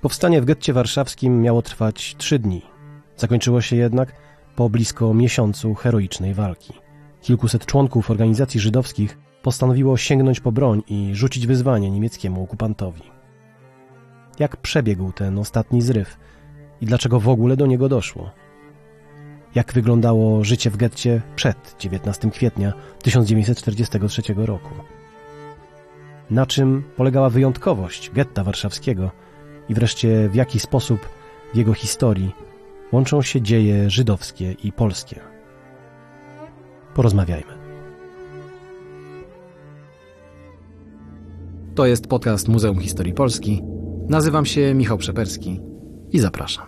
Powstanie w getcie warszawskim miało trwać trzy dni. Zakończyło się jednak po blisko miesiącu heroicznej walki. Kilkuset członków organizacji żydowskich postanowiło sięgnąć po broń i rzucić wyzwanie niemieckiemu okupantowi. Jak przebiegł ten ostatni zryw i dlaczego w ogóle do niego doszło? Jak wyglądało życie w getcie przed 19 kwietnia 1943 roku? Na czym polegała wyjątkowość getta warszawskiego i wreszcie w jaki sposób w jego historii łączą się dzieje żydowskie i polskie? Porozmawiajmy. To jest podcast Muzeum Historii Polski. Nazywam się Michał Przeperski i zapraszam.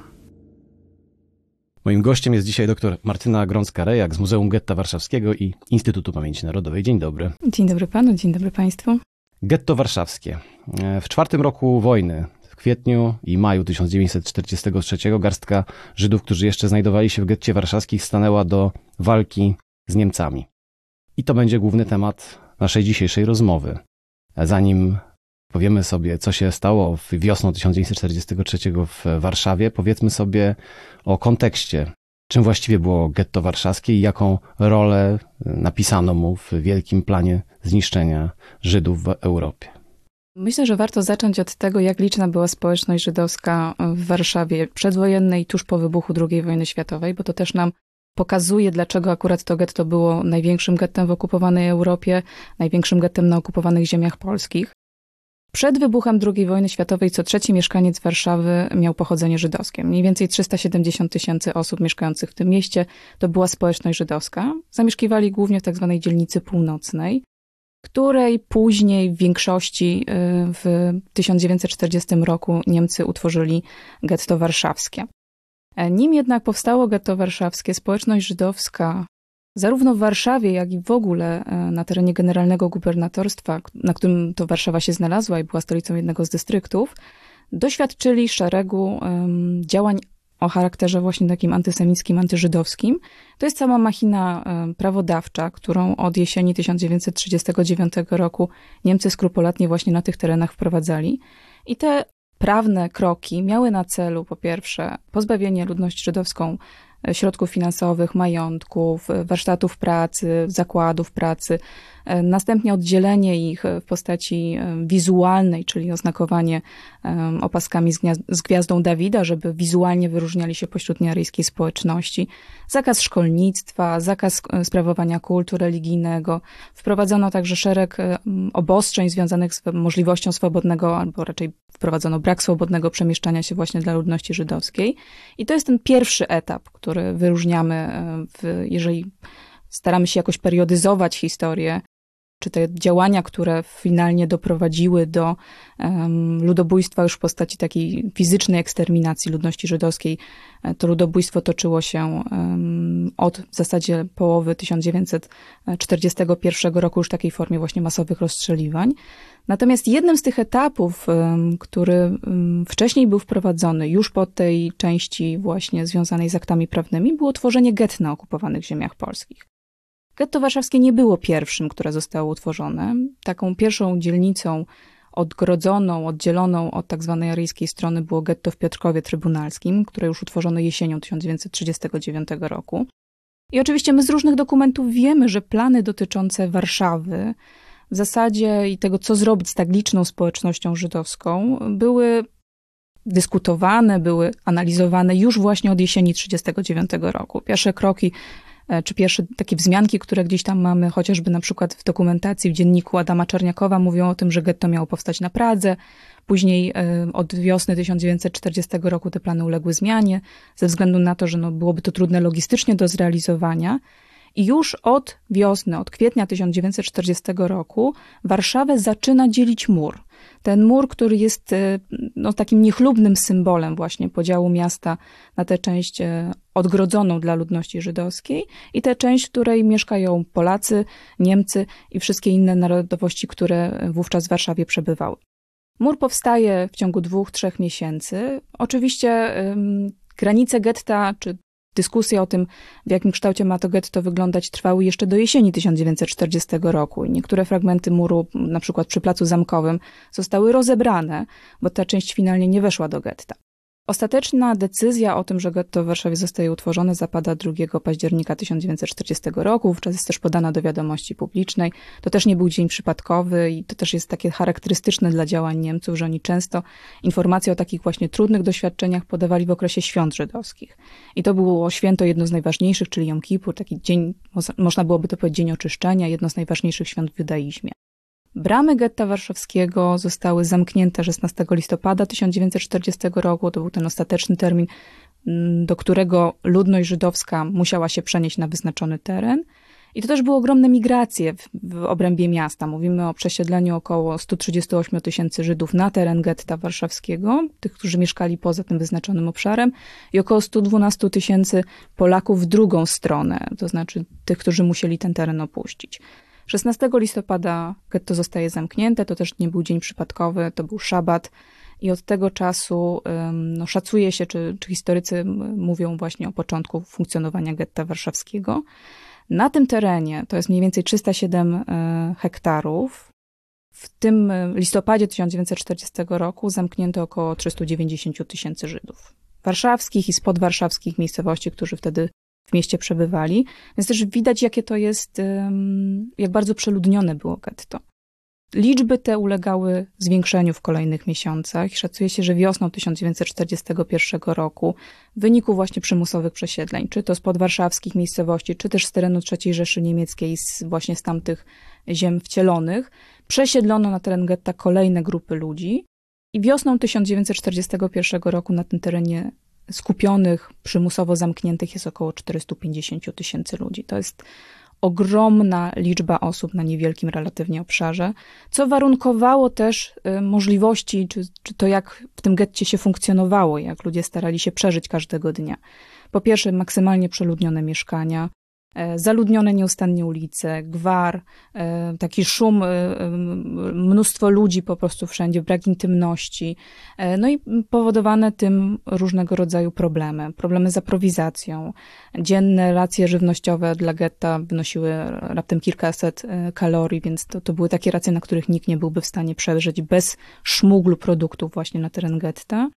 Moim gościem jest dzisiaj dr Martyna Grącka-Rejak z Muzeum Getta Warszawskiego i Instytutu Pamięci Narodowej. Dzień dobry. Dzień dobry panu, dzień dobry państwu. Getto warszawskie. W czwartym roku wojny, kwietniu i maju 1943 garstka Żydów, którzy jeszcze znajdowali się w getcie warszawskim, stanęła do walki z Niemcami. I to będzie główny temat naszej dzisiejszej rozmowy. Zanim powiemy sobie, co się stało wiosną 1943 w Warszawie, powiedzmy sobie o kontekście. Czym właściwie było getto warszawskie i jaką rolę napisano mu w wielkim planie zniszczenia Żydów w Europie? Myślę, że warto zacząć od tego, jak liczna była społeczność żydowska w Warszawie przedwojennej, tuż po wybuchu II wojny światowej, bo to też nam pokazuje, dlaczego akurat to getto było największym gettem w okupowanej Europie, największym gettem na okupowanych ziemiach polskich. Przed wybuchem II wojny światowej co trzeci mieszkaniec Warszawy miał pochodzenie żydowskie. Mniej więcej 370 tysięcy osób mieszkających w tym mieście to była społeczność żydowska. Zamieszkiwali głównie w tzw. Tak dzielnicy północnej, której później w większości y, w 1940 roku Niemcy utworzyli getto warszawskie. E, nim jednak powstało getto warszawskie, społeczność żydowska zarówno w Warszawie, jak i w ogóle e, na terenie generalnego gubernatorstwa, na którym to Warszawa się znalazła i była stolicą jednego z dystryktów, doświadczyli szeregu um, działań o charakterze właśnie takim antysemickim, antyżydowskim. To jest cała machina um, prawodawcza, którą od jesieni 1939 roku Niemcy skrupulatnie właśnie na tych terenach wprowadzali. I te prawne kroki miały na celu, po pierwsze, pozbawienie ludności żydowską środków finansowych, majątków, warsztatów pracy, zakładów pracy, E, następnie oddzielenie ich w postaci e, wizualnej, czyli oznakowanie e, opaskami z gwiazdą Dawida, żeby wizualnie wyróżniali się pośród niearyjskiej społeczności. Zakaz szkolnictwa, zakaz sprawowania kultu religijnego. Wprowadzono także szereg obostrzeń związanych z możliwością swobodnego, albo raczej wprowadzono brak swobodnego przemieszczania się właśnie dla ludności żydowskiej. I to jest ten pierwszy etap, który wyróżniamy, w, jeżeli staramy się jakoś periodyzować historię czy te działania, które finalnie doprowadziły do um, ludobójstwa już w postaci takiej fizycznej eksterminacji ludności żydowskiej, e, to ludobójstwo toczyło się um, od w zasadzie połowy 1941 roku już w takiej formie właśnie masowych rozstrzeliwań. Natomiast jednym z tych etapów, um, który wcześniej był wprowadzony już po tej części właśnie związanej z aktami prawnymi, było tworzenie get na okupowanych ziemiach polskich. Getto warszawskie nie było pierwszym, które zostało utworzone. Taką pierwszą dzielnicą odgrodzoną, oddzieloną od tak zwanej aryjskiej strony było getto w Piotrkowie Trybunalskim, które już utworzono jesienią 1939 roku. I oczywiście my z różnych dokumentów wiemy, że plany dotyczące Warszawy w zasadzie i tego, co zrobić z tak liczną społecznością żydowską, były dyskutowane, były analizowane już właśnie od jesieni 1939 roku. Pierwsze kroki czy pierwsze takie wzmianki, które gdzieś tam mamy, chociażby na przykład w dokumentacji w dzienniku Adama Czerniakowa mówią o tym, że getto miało powstać na Pradze. Później e, od wiosny 1940 roku te plany uległy zmianie, ze względu na to, że no, byłoby to trudne logistycznie do zrealizowania. I już od wiosny, od kwietnia 1940 roku Warszawę zaczyna dzielić mur. Ten mur, który jest e, no, takim niechlubnym symbolem właśnie podziału miasta na tę część e, odgrodzoną dla ludności żydowskiej i tę część, w której mieszkają Polacy, Niemcy i wszystkie inne narodowości, które wówczas w Warszawie przebywały. Mur powstaje w ciągu dwóch, trzech miesięcy. Oczywiście granice getta, czy Dyskusje o tym, w jakim kształcie ma to getto wyglądać, trwały jeszcze do jesieni 1940 roku. Niektóre fragmenty muru, na przykład przy Placu Zamkowym, zostały rozebrane, bo ta część finalnie nie weszła do getta. Ostateczna decyzja o tym, że getto w Warszawie zostaje utworzone, zapada 2 października 1940 roku. Wówczas jest też podana do wiadomości publicznej. To też nie był dzień przypadkowy i to też jest takie charakterystyczne dla działań Niemców, że oni często informacje o takich właśnie trudnych doświadczeniach podawali w okresie świąt żydowskich. I to było święto jedno z najważniejszych, czyli Jom Kippur, taki dzień, można byłoby to powiedzieć, dzień oczyszczenia, jedno z najważniejszych świąt w judaizmie. Bramy getta warszawskiego zostały zamknięte 16 listopada 1940 roku. To był ten ostateczny termin, mm, do którego ludność żydowska musiała się przenieść na wyznaczony teren. I to też były ogromne migracje w, w obrębie miasta. Mówimy o przesiedleniu około 138 tysięcy Żydów na teren getta warszawskiego, tych, którzy mieszkali poza tym wyznaczonym obszarem, i około 112 tysięcy Polaków w drugą stronę, to znaczy tych, którzy musieli ten teren opuścić. 16 listopada getto zostaje zamknięte, to też nie był dzień przypadkowy, to był szabat. I od tego czasu no, szacuje się, czy, czy historycy mówią właśnie o początku funkcjonowania getta warszawskiego. Na tym terenie, to jest mniej więcej 307 e, hektarów, w tym listopadzie 1940 roku zamknięto około 390 tysięcy Żydów. Warszawskich i spodwarszawskich miejscowości, którzy wtedy w mieście przebywali. Więc też widać, jakie to jest, jak bardzo przeludnione było getto. Liczby te ulegały zwiększeniu w kolejnych miesiącach. Szacuje się, że wiosną 1941 roku w wyniku właśnie przymusowych przesiedleń, czy to z podwarszawskich miejscowości, czy też z terenu III Rzeszy Niemieckiej, z, właśnie z tamtych ziem wcielonych, przesiedlono na teren getta kolejne grupy ludzi. I wiosną 1941 roku na tym terenie skupionych, przymusowo zamkniętych jest około 450 tysięcy ludzi. To jest ogromna liczba osób na niewielkim relatywnie obszarze, co warunkowało też y, możliwości, czy, czy to jak w tym getcie się funkcjonowało, jak ludzie starali się przeżyć każdego dnia. Po pierwsze, maksymalnie przeludnione mieszkania, zaludnione nieustannie ulice, gwar, e, taki szum, e, mnóstwo ludzi po prostu wszędzie, brak intymności. No i powodowane tym różnego rodzaju problemy. Problemy z aprowizacją. Dzienne racje żywnościowe dla getta wynosiły raptem kilkaset kalorii, więc to, to były takie racje, na których nikt nie byłby w stanie przeżyć bez szmuglu produktów właśnie na teren getta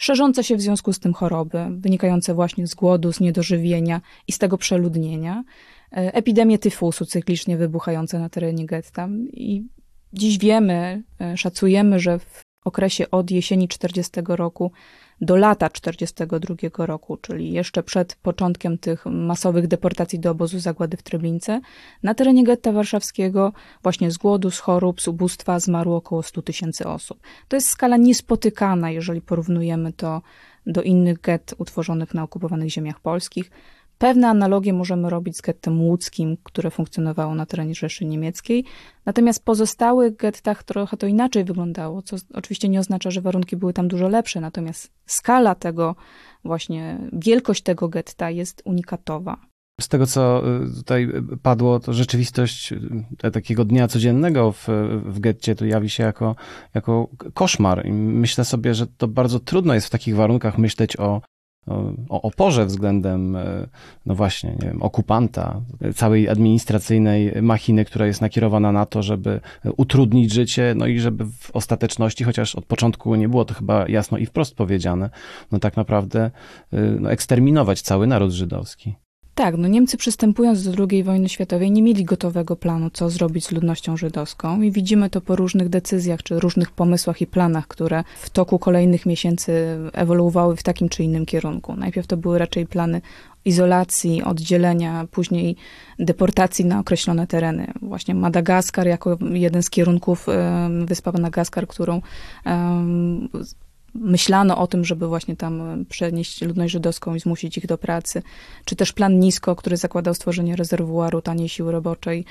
szerzące się w związku z tym choroby, wynikające właśnie z głodu, z niedożywienia i z tego przeludnienia, e, epidemie tyfusu cyklicznie wybuchające na terenie getta. I dziś wiemy, e, szacujemy, że w okresie od jesieni 40 roku do lata 42 roku, czyli jeszcze przed początkiem tych masowych deportacji do obozu zagłady w Treblince, na terenie getta warszawskiego właśnie z głodu, z chorób, z ubóstwa zmarło około 100 tysięcy osób. To jest skala niespotykana, jeżeli porównujemy to do innych get utworzonych na okupowanych ziemiach polskich. Pewne analogie możemy robić z gettem łódzkim, które funkcjonowało na terenie Rzeszy Niemieckiej. Natomiast w pozostałych gettach trochę to inaczej wyglądało, co oczywiście nie oznacza, że warunki były tam dużo lepsze. Natomiast skala tego, właśnie wielkość tego getta jest unikatowa. Z tego, co y, tutaj padło, to rzeczywistość y, takiego dnia codziennego w, w getcie tu jawi się jako, jako koszmar. I myślę sobie, że to bardzo trudno jest w takich warunkach myśleć o o oporze względem, e, no właśnie, nie wiem, okupanta, całej administracyjnej machiny, która jest nakierowana na to, żeby utrudnić życie, no i żeby w ostateczności, chociaż od początku nie było to chyba jasno i wprost powiedziane, no tak naprawdę e, no, eksterminować cały naród żydowski. Tak, no Niemcy przystępując do II wojny światowej nie mieli gotowego planu, co zrobić z ludnością żydowską i widzimy to po różnych decyzjach czy różnych pomysłach i planach, które w toku kolejnych miesięcy ewoluowały w takim czy innym kierunku. Najpierw to były raczej plany izolacji, oddzielenia, później deportacji na określone tereny. Właśnie Madagaskar jako jeden z kierunków, wyspa Madagaskar, którą myślano o tym, żeby właśnie tam e, przenieść ludność żydowską i zmusić ich do pracy, czy też plan Nisko, który zakładał stworzenie rezerwuaru taniej siły roboczej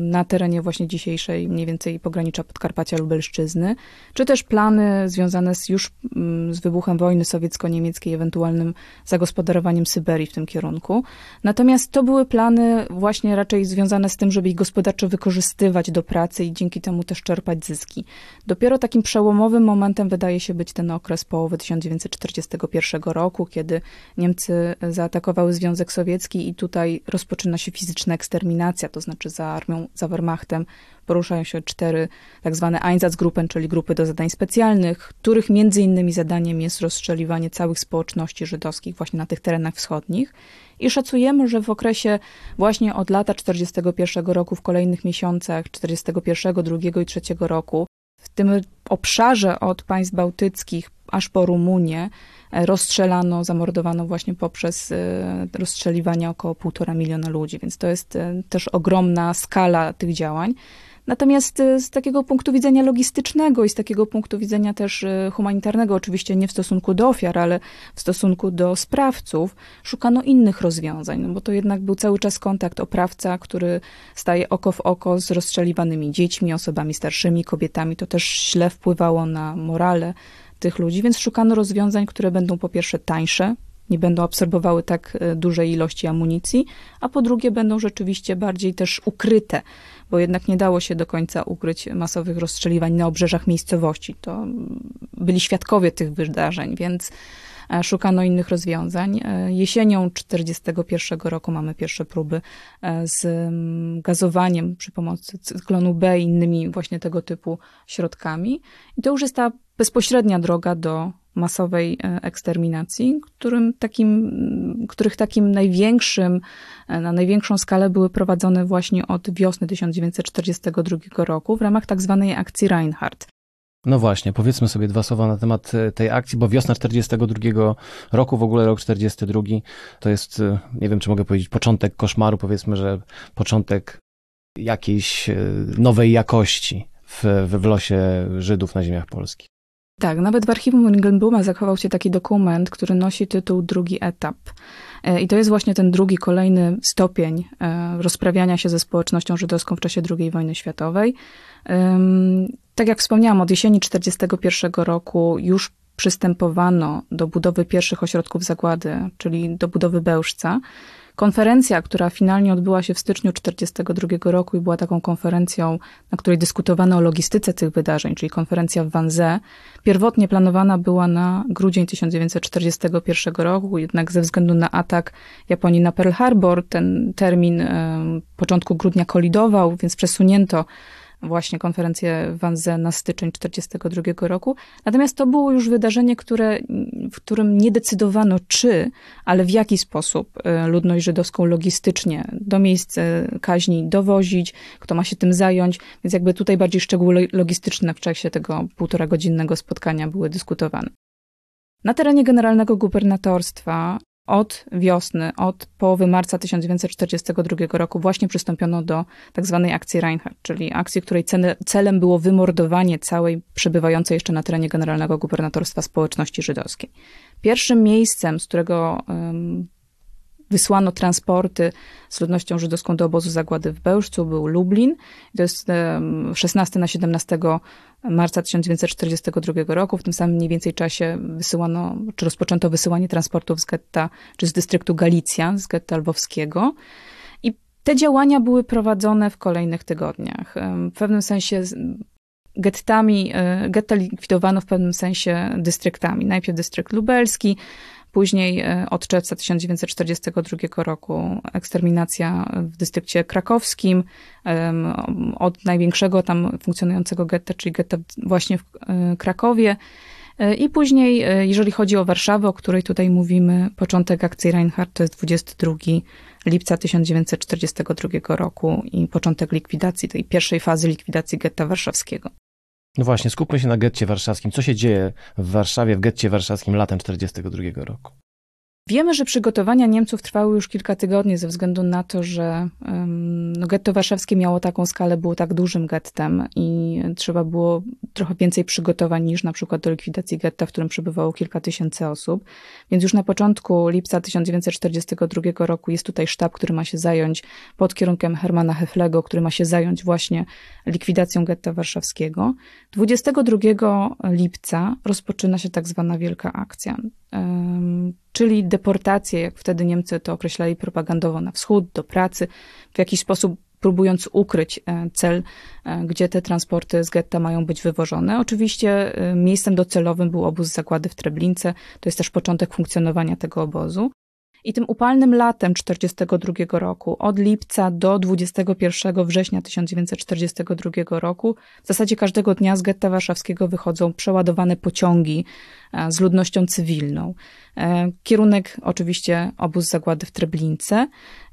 na terenie właśnie dzisiejszej mniej więcej pogranicza Podkarpacia Lubelszczyzny, czy też plany związane z już mm, z wybuchem wojny sowiecko-niemieckiej, ewentualnym zagospodarowaniem Syberii w tym kierunku. Natomiast to były plany właśnie raczej związane z tym, żeby ich gospodarczo wykorzystywać do pracy i dzięki temu też czerpać zyski. Dopiero takim przełomowym momentem wydaje się się być ten okres połowy 1941 roku, kiedy Niemcy zaatakowały Związek Sowiecki i tutaj rozpoczyna się fizyczna eksterminacja, to znaczy za armią, za Wehrmachtem poruszają się cztery tak zwane Einsatzgruppen, czyli grupy do zadań specjalnych, których między innymi zadaniem jest rozstrzeliwanie całych społeczności żydowskich właśnie na tych terenach wschodnich. I szacujemy, że w okresie właśnie od lata 41 roku, w kolejnych miesiącach 41, 2 i 3 roku, tym obszarze od państw bałtyckich aż po Rumunię e, rozstrzelano, zamordowano właśnie poprzez e, rozstrzeliwanie około półtora miliona ludzi, więc to jest e, też ogromna skala tych działań. Natomiast y, z takiego punktu widzenia logistycznego i z takiego punktu widzenia też y, humanitarnego, oczywiście nie w stosunku do ofiar, ale w stosunku do sprawców, szukano innych rozwiązań, no bo to jednak był cały czas kontakt oprawca, który staje oko w oko z rozstrzeliwanymi dziećmi, osobami starszymi, kobietami. To też źle wpływało na morale tych ludzi, więc szukano rozwiązań, które będą po pierwsze tańsze, nie będą absorbowały tak y, dużej ilości amunicji, a po drugie będą rzeczywiście bardziej też ukryte bo jednak nie dało się do końca ukryć masowych rozstrzeliwań na obrzeżach miejscowości. To byli świadkowie tych wydarzeń, więc e, szukano innych rozwiązań. E, jesienią 1941 roku mamy pierwsze próby e, z mm, gazowaniem przy pomocy cyklonu B i innymi właśnie tego typu środkami. I to już jest ta bezpośrednia droga do masowej e, eksterminacji, którym takim, których takim największym, e, na największą skalę były prowadzone właśnie od wiosny 1942 roku w ramach tak zwanej akcji Reinhardt. No właśnie, powiedzmy sobie dwa słowa na temat e, tej akcji, bo wiosna 42 roku, w ogóle rok 42, to jest, nie wiem czy mogę powiedzieć, początek koszmaru, powiedzmy, że początek jakiejś nowej jakości w, w losie Żydów na ziemiach polskich. Tak, nawet w archiwum Ringelbluma zachował się taki dokument, który nosi tytuł Drugi etap. E, I to jest właśnie ten drugi, kolejny stopień e, rozprawiania się ze społecznością żydowską w czasie II wojny światowej. Tak jak wspomniałam, od jesieni 1941 roku już przystępowano do budowy pierwszych ośrodków zagłady, czyli do budowy Bełżca. Konferencja, która finalnie odbyła się w styczniu 1942 roku i była taką konferencją, na której dyskutowano o logistyce tych wydarzeń, czyli konferencja w Wannsee, pierwotnie planowana była na grudzień 1941 roku, jednak ze względu na atak Japonii na Pearl Harbor ten termin początku grudnia kolidował, więc przesunięto właśnie konferencję w Wannsee na styczeń 1942 roku. Natomiast to było już wydarzenie, które, w którym nie decydowano czy, ale w jaki sposób e, ludność żydowską logistycznie do miejsc e, kaźni dowozić, kto ma się tym zająć. Więc jakby tutaj bardziej szczegóły logistyczne w czasie tego półtora godzinnego spotkania były dyskutowane. Na terenie generalnego gubernatorstwa od wiosny, od połowy marca 1942 roku właśnie przystąpiono do tak zwanej akcji Reinhardt, czyli akcji, której celem było wymordowanie całej przebywającej jeszcze na terenie generalnego gubernatorstwa społeczności żydowskiej. Pierwszym miejscem, z którego um, wysłano transporty z ludnością żydowską do obozu zagłady w Bełżcu, był Lublin. To jest 16 na 17 marca 1942 roku. W tym samym mniej więcej czasie wysyłano, czy rozpoczęto wysyłanie transportów z getta, czy z dystryktu Galicja, z getta lwowskiego. I te działania były prowadzone w kolejnych tygodniach. W pewnym sensie gettami, e, getta likwidowano w pewnym sensie dystryktami. Najpierw dystrykt lubelski, Później e, od czerwca 1942 roku eksterminacja w dystrykcie krakowskim, od największego tam funkcjonującego getta, czyli getta właśnie w e, Krakowie. E, I później, jeżeli chodzi o Warszawę, o której tutaj mówimy, początek akcji Reinhardt to jest 22 lipca 1942 roku i początek likwidacji, tej pierwszej fazy likwidacji getta warszawskiego. No właśnie, skupmy się na getcie warszawskim. Co się dzieje w Warszawie, w getcie warszawskim latem 1942 roku? Wiemy, że przygotowania Niemców trwały już kilka tygodni ze względu na to, że no, getto warszawskie miało taką skalę, było tak dużym gettem i trzeba było trochę więcej przygotowań niż na przykład do likwidacji getta, w którym przebywało kilka tysięcy osób. Więc już na początku lipca 1942 roku jest tutaj sztab, który ma się zająć pod kierunkiem Hermana Heflego, który ma się zająć właśnie likwidacją getta warszawskiego. 22 lipca rozpoczyna się tak zwana wielka akcja czyli deportację, jak wtedy Niemcy to określali propagandowo, na wschód, do pracy, w jakiś sposób próbując ukryć cel, gdzie te transporty z getta mają być wywożone. Oczywiście miejscem docelowym był obóz zagłady w Treblince. To jest też początek funkcjonowania tego obozu. I tym upalnym latem 1942 roku, od lipca do 21 września 1942 roku, w zasadzie każdego dnia z getta warszawskiego wychodzą przeładowane pociągi e, z ludnością cywilną. E, kierunek oczywiście obóz zagłady w Treblince.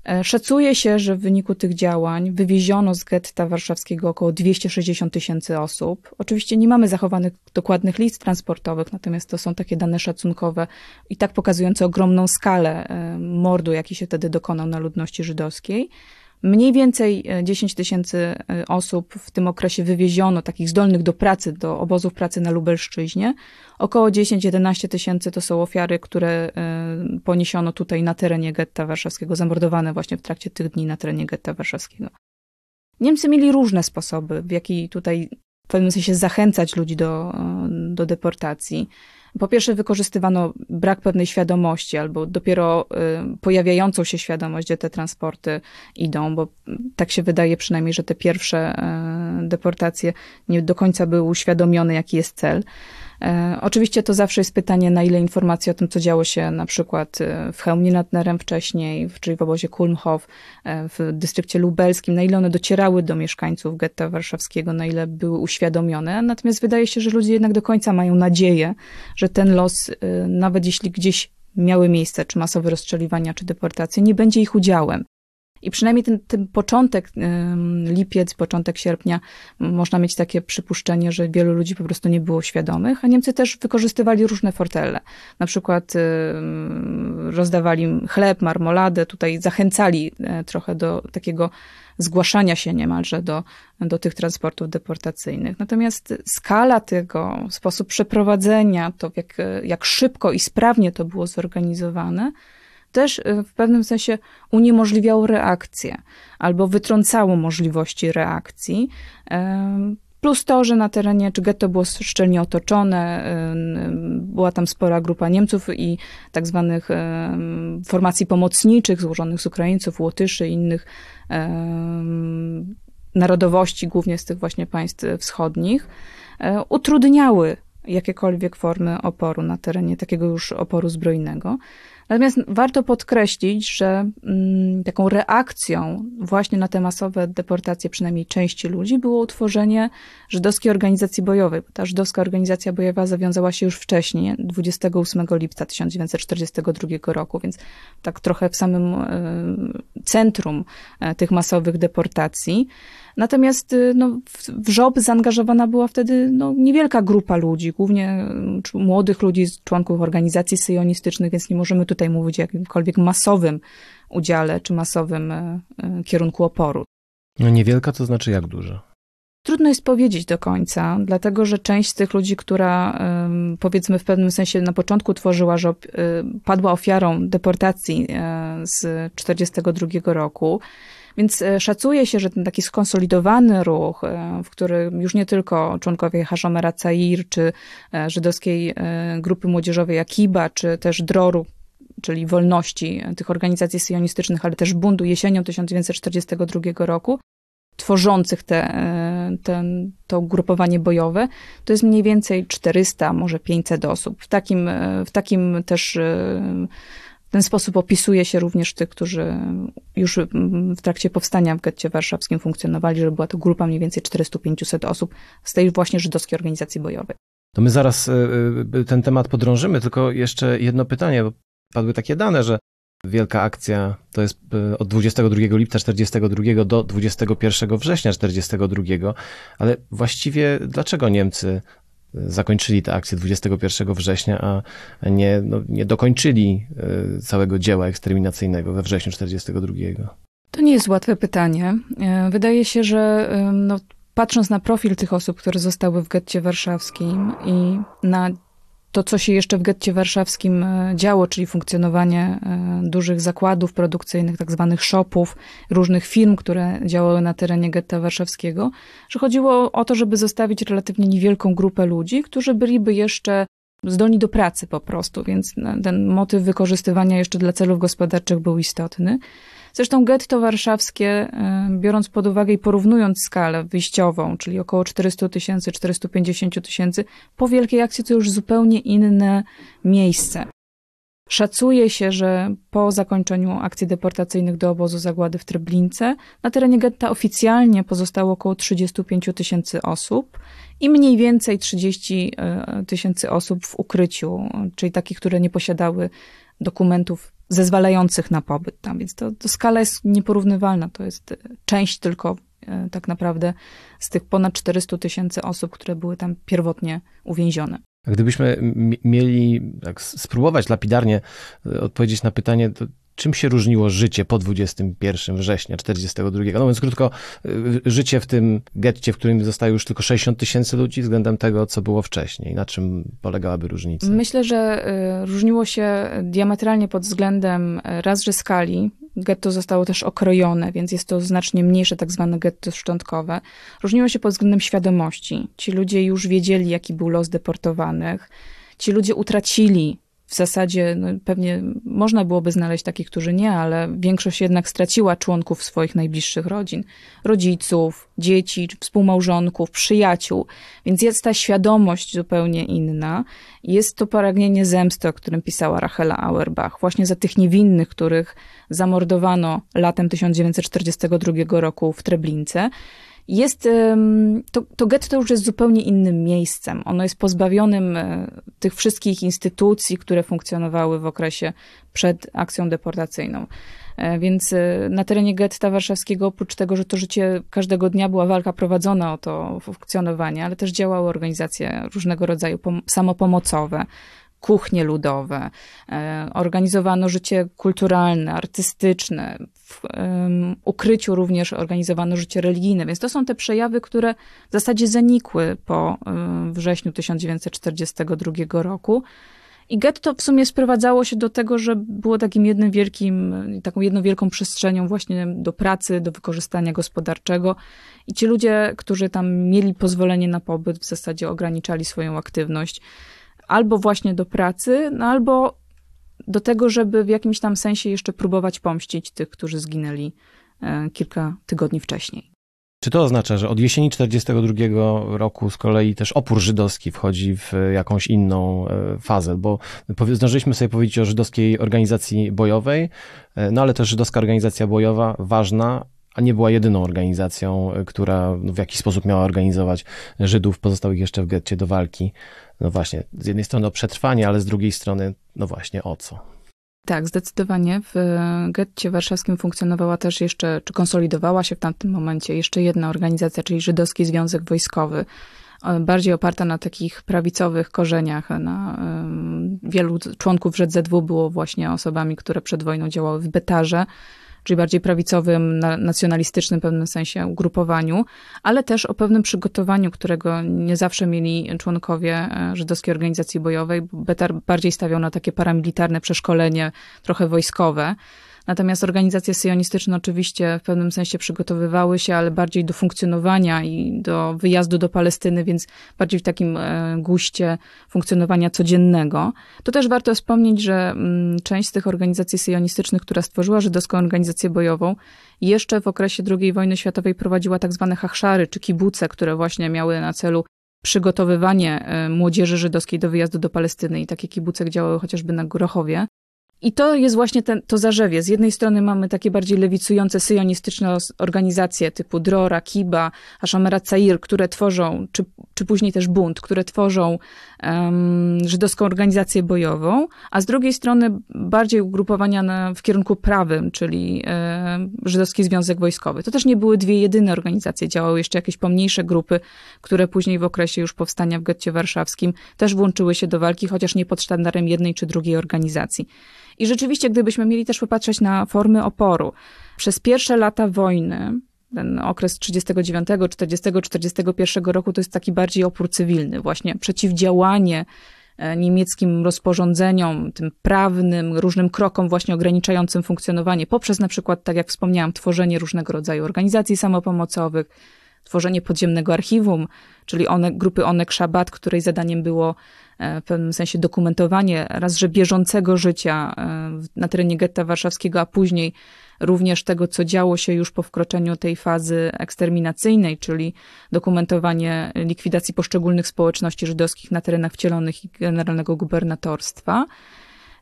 E, szacuje się, że w wyniku tych działań wywieziono z getta warszawskiego około 260 tysięcy osób. Oczywiście nie mamy zachowanych dokładnych list transportowych, natomiast to są takie dane szacunkowe i tak pokazujące ogromną skalę e, mordu, jaki się wtedy dokonał na ludności żydowskiej. Mniej więcej 10 e, tysięcy e, osób w tym okresie wywieziono, takich zdolnych do pracy, do obozów pracy na Lubelszczyźnie. Około 10-11 tysięcy to są ofiary, które e, poniesiono tutaj na terenie getta warszawskiego, zamordowane właśnie w trakcie tych dni na terenie getta warszawskiego. Niemcy mieli różne sposoby, w jaki tutaj w pewnym sensie zachęcać ludzi do, do deportacji. Po pierwsze, wykorzystywano brak pewnej świadomości albo dopiero y, pojawiającą się świadomość, gdzie te transporty idą, bo tak się wydaje przynajmniej, że te pierwsze y, deportacje nie do końca były uświadomione, jaki jest cel. E, oczywiście to zawsze jest pytanie, na ile informacji o tym, co działo się na przykład e, w Chełmie nad Nerem wcześniej, czyli w obozie Kulmhof, e, w dystrykcie lubelskim, na ile one docierały do mieszkańców getta warszawskiego, na ile były uświadomione. Natomiast wydaje się, że ludzie jednak do końca mają nadzieję, że ten los, nawet jeśli gdzieś miały miejsce, czy masowe rozstrzeliwania, czy deportacje, nie będzie ich udziałem. I przynajmniej ten, ten początek, lipiec, początek sierpnia, można mieć takie przypuszczenie, że wielu ludzi po prostu nie było świadomych, a Niemcy też wykorzystywali różne fortele. Na przykład rozdawali chleb, marmoladę, tutaj zachęcali e, trochę do takiego zgłaszania się niemalże do, do tych transportów deportacyjnych. Natomiast skala tego, sposób przeprowadzenia, to jak, jak szybko i sprawnie to było zorganizowane, też y, w pewnym sensie uniemożliwiało reakcję albo wytrącało możliwości reakcji. Plus to, że na terenie czy getto było szczelnie otoczone, była tam spora grupa Niemców i tak zwanych formacji pomocniczych złożonych z Ukraińców, Łotyszy i innych narodowości, głównie z tych właśnie państw wschodnich, e, utrudniały jakiekolwiek formy oporu na terenie takiego już oporu zbrojnego. Natomiast warto podkreślić, że mm, taką reakcją właśnie na te masowe deportacje przynajmniej części ludzi było utworzenie żydowskiej organizacji bojowej. Ta żydowska organizacja bojowa zawiązała się już wcześniej, 28 lipca 1942 roku, więc tak trochę w samym e, centrum e, tych masowych deportacji. Natomiast y, no, w żob zaangażowana była wtedy no, niewielka grupa ludzi, głównie y, młodych ludzi, członków organizacji syjonistycznych, więc nie możemy tutaj mówić o jakimkolwiek masowym udziale czy masowym y, kierunku oporu. No niewielka to znaczy jak dużo? Trudno jest powiedzieć do końca, dlatego że część z tych ludzi, która powiedzmy w pewnym sensie na początku tworzyła żob, padła ofiarą deportacji z 1942 roku. Więc e, szacuje się, że ten taki skonsolidowany ruch, e, w którym już nie tylko członkowie Haszomera Cair, czy e, żydowskiej grupy młodzieżowej Akiba, czy też Droru, czyli wolności tych organizacji sionistycznych, ale też buntu jesienią 1942 roku, tworzących te, ten, to ugrupowanie bojowe, to jest mniej więcej 400, może 500 osób. W takim, w takim też w ten sposób opisuje się również tych, którzy już w trakcie powstania w getcie warszawskim funkcjonowali, że była to grupa mniej więcej 400-500 osób z tej właśnie żydowskiej organizacji bojowej. To my zaraz e, e, ten temat podrążymy, tylko jeszcze jedno pytanie, bo padły takie dane, że wielka akcja to jest e, od 22 lipca 42 do 21 września 42, ale właściwie dlaczego Niemcy zakończyli tę akcję 21 września, a nie, no, nie dokończyli e, całego dzieła eksterminacyjnego we wrześniu 42. To nie jest łatwe pytanie. E, wydaje się, że no, patrząc na profil tych osób, które zostały w getcie warszawskim i na to, co się jeszcze w getcie warszawskim e, działo, czyli funkcjonowanie e, dużych zakładów produkcyjnych, tak zwanych shopów, różnych firm, które działały na terenie getta warszawskiego, że chodziło o to, żeby zostawić relatywnie niewielką grupę ludzi, którzy byliby jeszcze zdolni do pracy po prostu, więc ten motyw wykorzystywania jeszcze dla celów gospodarczych był istotny. Zresztą getto warszawskie, e, biorąc pod uwagę i porównując skalę wyjściową, czyli około 400 tysięcy, 450 tysięcy, po Wielkiej Akcji to już zupełnie inne miejsce. Szacuje się, że po zakończeniu akcji deportacyjnych do obozu zagłady w Treblince na terenie getta oficjalnie pozostało około 35 tysięcy osób i mniej więcej 30 e, tysięcy osób w ukryciu, czyli takich, które nie posiadały dokumentów zezwalających na pobyt tam, więc to, to skala jest nieporównywalna, to jest e, część tylko e, tak naprawdę z tych ponad 400 tysięcy osób, które były tam pierwotnie uwięzione. Gdybyśmy mieli tak spróbować lapidarnie e, odpowiedzieć na pytanie, czym się różniło życie po 21 września 42? No więc krótko, y, życie w tym getcie, w którym zostało już tylko 60 tysięcy ludzi względem tego, co było wcześniej. Na czym polegałaby różnica? Myślę, że y, różniło się diametralnie pod względem y, raz, że skali. Getto zostało też okrojone, więc jest to znacznie mniejsze tak zwane getto szczątkowe. Różniło się pod względem świadomości. Ci ludzie już wiedzieli, jaki był los deportowanych. Ci ludzie utracili w zasadzie no, pewnie można byłoby znaleźć takich, którzy nie, ale większość jednak straciła członków swoich najbliższych rodzin, rodziców, dzieci, współmałżonków, przyjaciół, więc jest ta świadomość zupełnie inna. Jest to pragnienie zemsty, o którym pisała Rachela Auerbach, właśnie za tych niewinnych, których zamordowano latem 1942 roku w Treblince jest, to, to getto już jest zupełnie innym miejscem. Ono jest pozbawionym e, tych wszystkich instytucji, które funkcjonowały w okresie przed akcją deportacyjną. E, więc e, na terenie getta warszawskiego, oprócz tego, że to życie każdego dnia była walka prowadzona o to funkcjonowanie, ale też działały organizacje różnego rodzaju samopomocowe, kuchnie ludowe, e, organizowano życie kulturalne, artystyczne, w ukryciu również organizowano życie religijne, więc to są te przejawy, które w zasadzie zanikły po wrześniu 1942 roku. I getto w sumie sprowadzało się do tego, że było takim jednym wielkim, taką jedną wielką przestrzenią właśnie do pracy, do wykorzystania gospodarczego. I ci ludzie, którzy tam mieli pozwolenie na pobyt, w zasadzie ograniczali swoją aktywność albo właśnie do pracy, no albo do tego, żeby w jakimś tam sensie jeszcze próbować pomścić tych, którzy zginęli e, kilka tygodni wcześniej. Czy to oznacza, że od jesieni 1942 roku z kolei też opór żydowski wchodzi w jakąś inną e, fazę? Bo zdążyliśmy sobie powiedzieć o żydowskiej organizacji bojowej, e, no ale też żydowska organizacja bojowa, ważna, a nie była jedyną organizacją, która w jakiś sposób miała organizować Żydów pozostałych jeszcze w getcie do walki no właśnie, z jednej strony o przetrwanie, ale z drugiej strony, no właśnie o co? Tak, zdecydowanie. W getcie warszawskim funkcjonowała też jeszcze, czy konsolidowała się w tamtym momencie jeszcze jedna organizacja, czyli Żydowski Związek Wojskowy, bardziej oparta na takich prawicowych korzeniach. Na, wielu członków ZZW było właśnie osobami, które przed wojną działały w Betarze, czyli bardziej prawicowym, nacjonalistycznym w pewnym sensie ugrupowaniu, ale też o pewnym przygotowaniu, którego nie zawsze mieli członkowie e, żydowskiej organizacji bojowej. Betar bardziej stawiał na takie paramilitarne przeszkolenie, trochę wojskowe. Natomiast organizacje syjonistyczne oczywiście w pewnym sensie przygotowywały się, ale bardziej do funkcjonowania i do wyjazdu do Palestyny, więc bardziej w takim e, guście funkcjonowania codziennego. To też warto wspomnieć, że mm, część z tych organizacji syjonistycznych, która stworzyła żydowską organizację bojową, jeszcze w okresie II wojny światowej prowadziła tak zwane hachszary, czy kibuce, które właśnie miały na celu przygotowywanie e, młodzieży żydowskiej do wyjazdu do Palestyny i takie kibuce działały chociażby na Grochowie. I to jest właśnie ten, to zarzewie. Z jednej strony mamy takie bardziej lewicujące, syjonistyczne organizacje typu Drora, Kiba, Hashomera Cair, które tworzą, czy, czy później też Bunt, które tworzą um, żydowską organizację bojową, a z drugiej strony bardziej ugrupowania na, w kierunku prawym, czyli e, Żydowski Związek Wojskowy. To też nie były dwie jedyne organizacje, działały jeszcze jakieś pomniejsze grupy, które później w okresie już powstania w getcie warszawskim też włączyły się do walki, chociaż nie pod sztandarem jednej czy drugiej organizacji. I rzeczywiście, gdybyśmy mieli też popatrzeć na formy oporu, przez pierwsze lata wojny, ten okres 39, 40, 41 roku to jest taki bardziej opór cywilny, właśnie przeciwdziałanie e, niemieckim rozporządzeniom, tym prawnym, różnym krokom właśnie ograniczającym funkcjonowanie, poprzez na przykład, tak jak wspomniałam, tworzenie różnego rodzaju organizacji samopomocowych, tworzenie podziemnego archiwum, czyli one, grupy Onek Szabat, której zadaniem było w pewnym sensie dokumentowanie raz, że bieżącego życia na terenie getta warszawskiego, a później również tego, co działo się już po wkroczeniu tej fazy eksterminacyjnej, czyli dokumentowanie likwidacji poszczególnych społeczności żydowskich na terenach wcielonych i generalnego gubernatorstwa.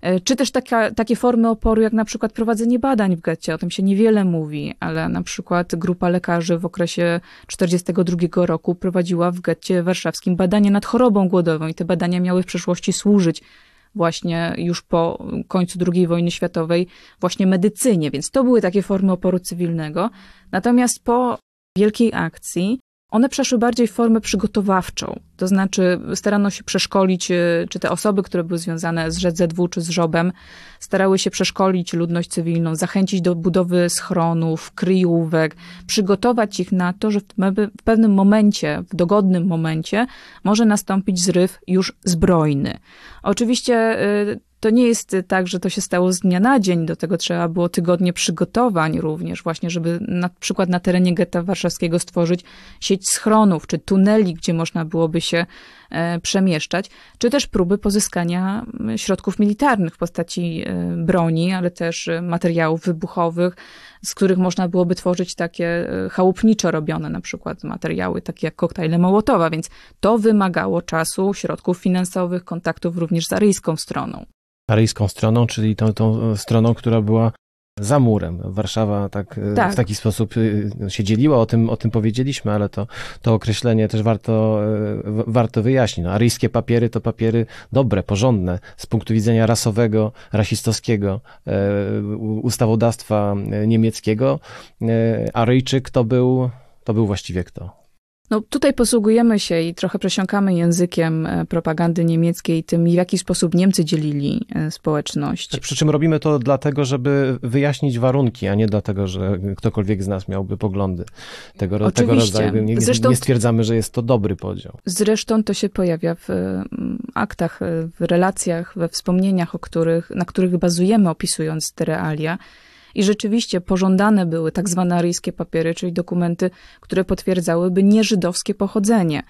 E, czy też taka, takie formy oporu, jak na przykład prowadzenie badań w getcie, o tym się niewiele mówi, ale na przykład grupa lekarzy w okresie 1942 roku prowadziła w getcie warszawskim badania nad chorobą głodową i te badania miały w przeszłości służyć właśnie już po końcu II wojny światowej właśnie medycynie, więc to były takie formy oporu cywilnego. Natomiast po wielkiej akcji one przeszły bardziej w formę przygotowawczą, to znaczy starano się przeszkolić, e, czy te osoby, które były związane z ZZW czy z żobem, starały się przeszkolić ludność cywilną, zachęcić do budowy schronów, kryjówek, przygotować ich na to, że w pewnym momencie, w dogodnym momencie może nastąpić zryw już zbrojny. Oczywiście e, to nie jest tak, że to się stało z dnia na dzień. Do tego trzeba było tygodnie przygotowań również, właśnie, żeby na przykład na terenie getta warszawskiego stworzyć sieć schronów czy tuneli, gdzie można byłoby się e, przemieszczać, czy też próby pozyskania środków militarnych w postaci e, broni, ale też materiałów wybuchowych, z których można byłoby tworzyć takie e, chałupniczo robione na przykład materiały, takie jak koktajle Mołotowa, więc to wymagało czasu, środków finansowych, kontaktów również z aryjską stroną aryjską stroną, czyli tą, tą stroną, która była za murem. Warszawa tak, e, tak, w taki sposób e, się dzieliła, o tym, o tym powiedzieliśmy, ale to, to określenie też warto, e, warto wyjaśnić. No, aryjskie papiery to papiery dobre, porządne, z punktu widzenia rasowego, rasistowskiego, ustawodawstwa niemieckiego. Aryjczyk to był, to był właściwie kto? No tutaj posługujemy się i trochę przesiąkamy językiem e, propagandy niemieckiej, tym w jaki sposób Niemcy dzielili e, społeczność. Tak, przy czym robimy to dlatego, żeby wyjaśnić warunki, a nie dlatego, że ktokolwiek z nas miałby poglądy tego, tego rodzaju. Nie, Zresztą, nie stwierdzamy, że jest to dobry podział. Zresztą to się pojawia w aktach, w relacjach, we wspomnieniach, o których, na których bazujemy opisując te realia. I rzeczywiście pożądane były tak zwane aryjskie papiery, czyli dokumenty, które potwierdzałyby nieżydowskie pochodzenie.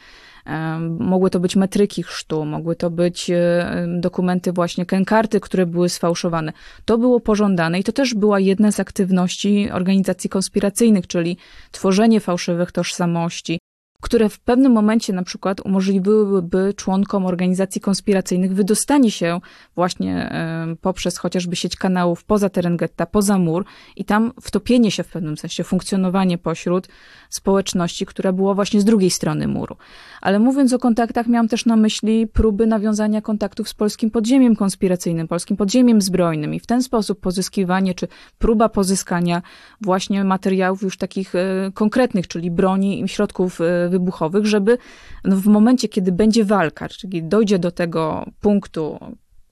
Mogły to być metryki chrztu, mogły to być e, dokumenty właśnie kękarty, które były sfałszowane. To było pożądane i to też była jedna z aktywności organizacji konspiracyjnych, czyli tworzenie fałszywych tożsamości, które w pewnym momencie na przykład umożliwiłyby członkom organizacji konspiracyjnych wydostanie się właśnie poprzez chociażby sieć kanałów poza teren getta, poza mur i tam wtopienie się w pewnym sensie, funkcjonowanie pośród społeczności, która była właśnie z drugiej strony muru. Ale mówiąc o kontaktach, miałam też na myśli próby nawiązania kontaktów z polskim podziemiem konspiracyjnym, polskim podziemiem zbrojnym i w ten sposób pozyskiwanie, czy próba pozyskania właśnie materiałów już takich e, konkretnych, czyli broni i środków e, wybuchowych, żeby no, w momencie, kiedy będzie walka, czyli dojdzie do tego punktu,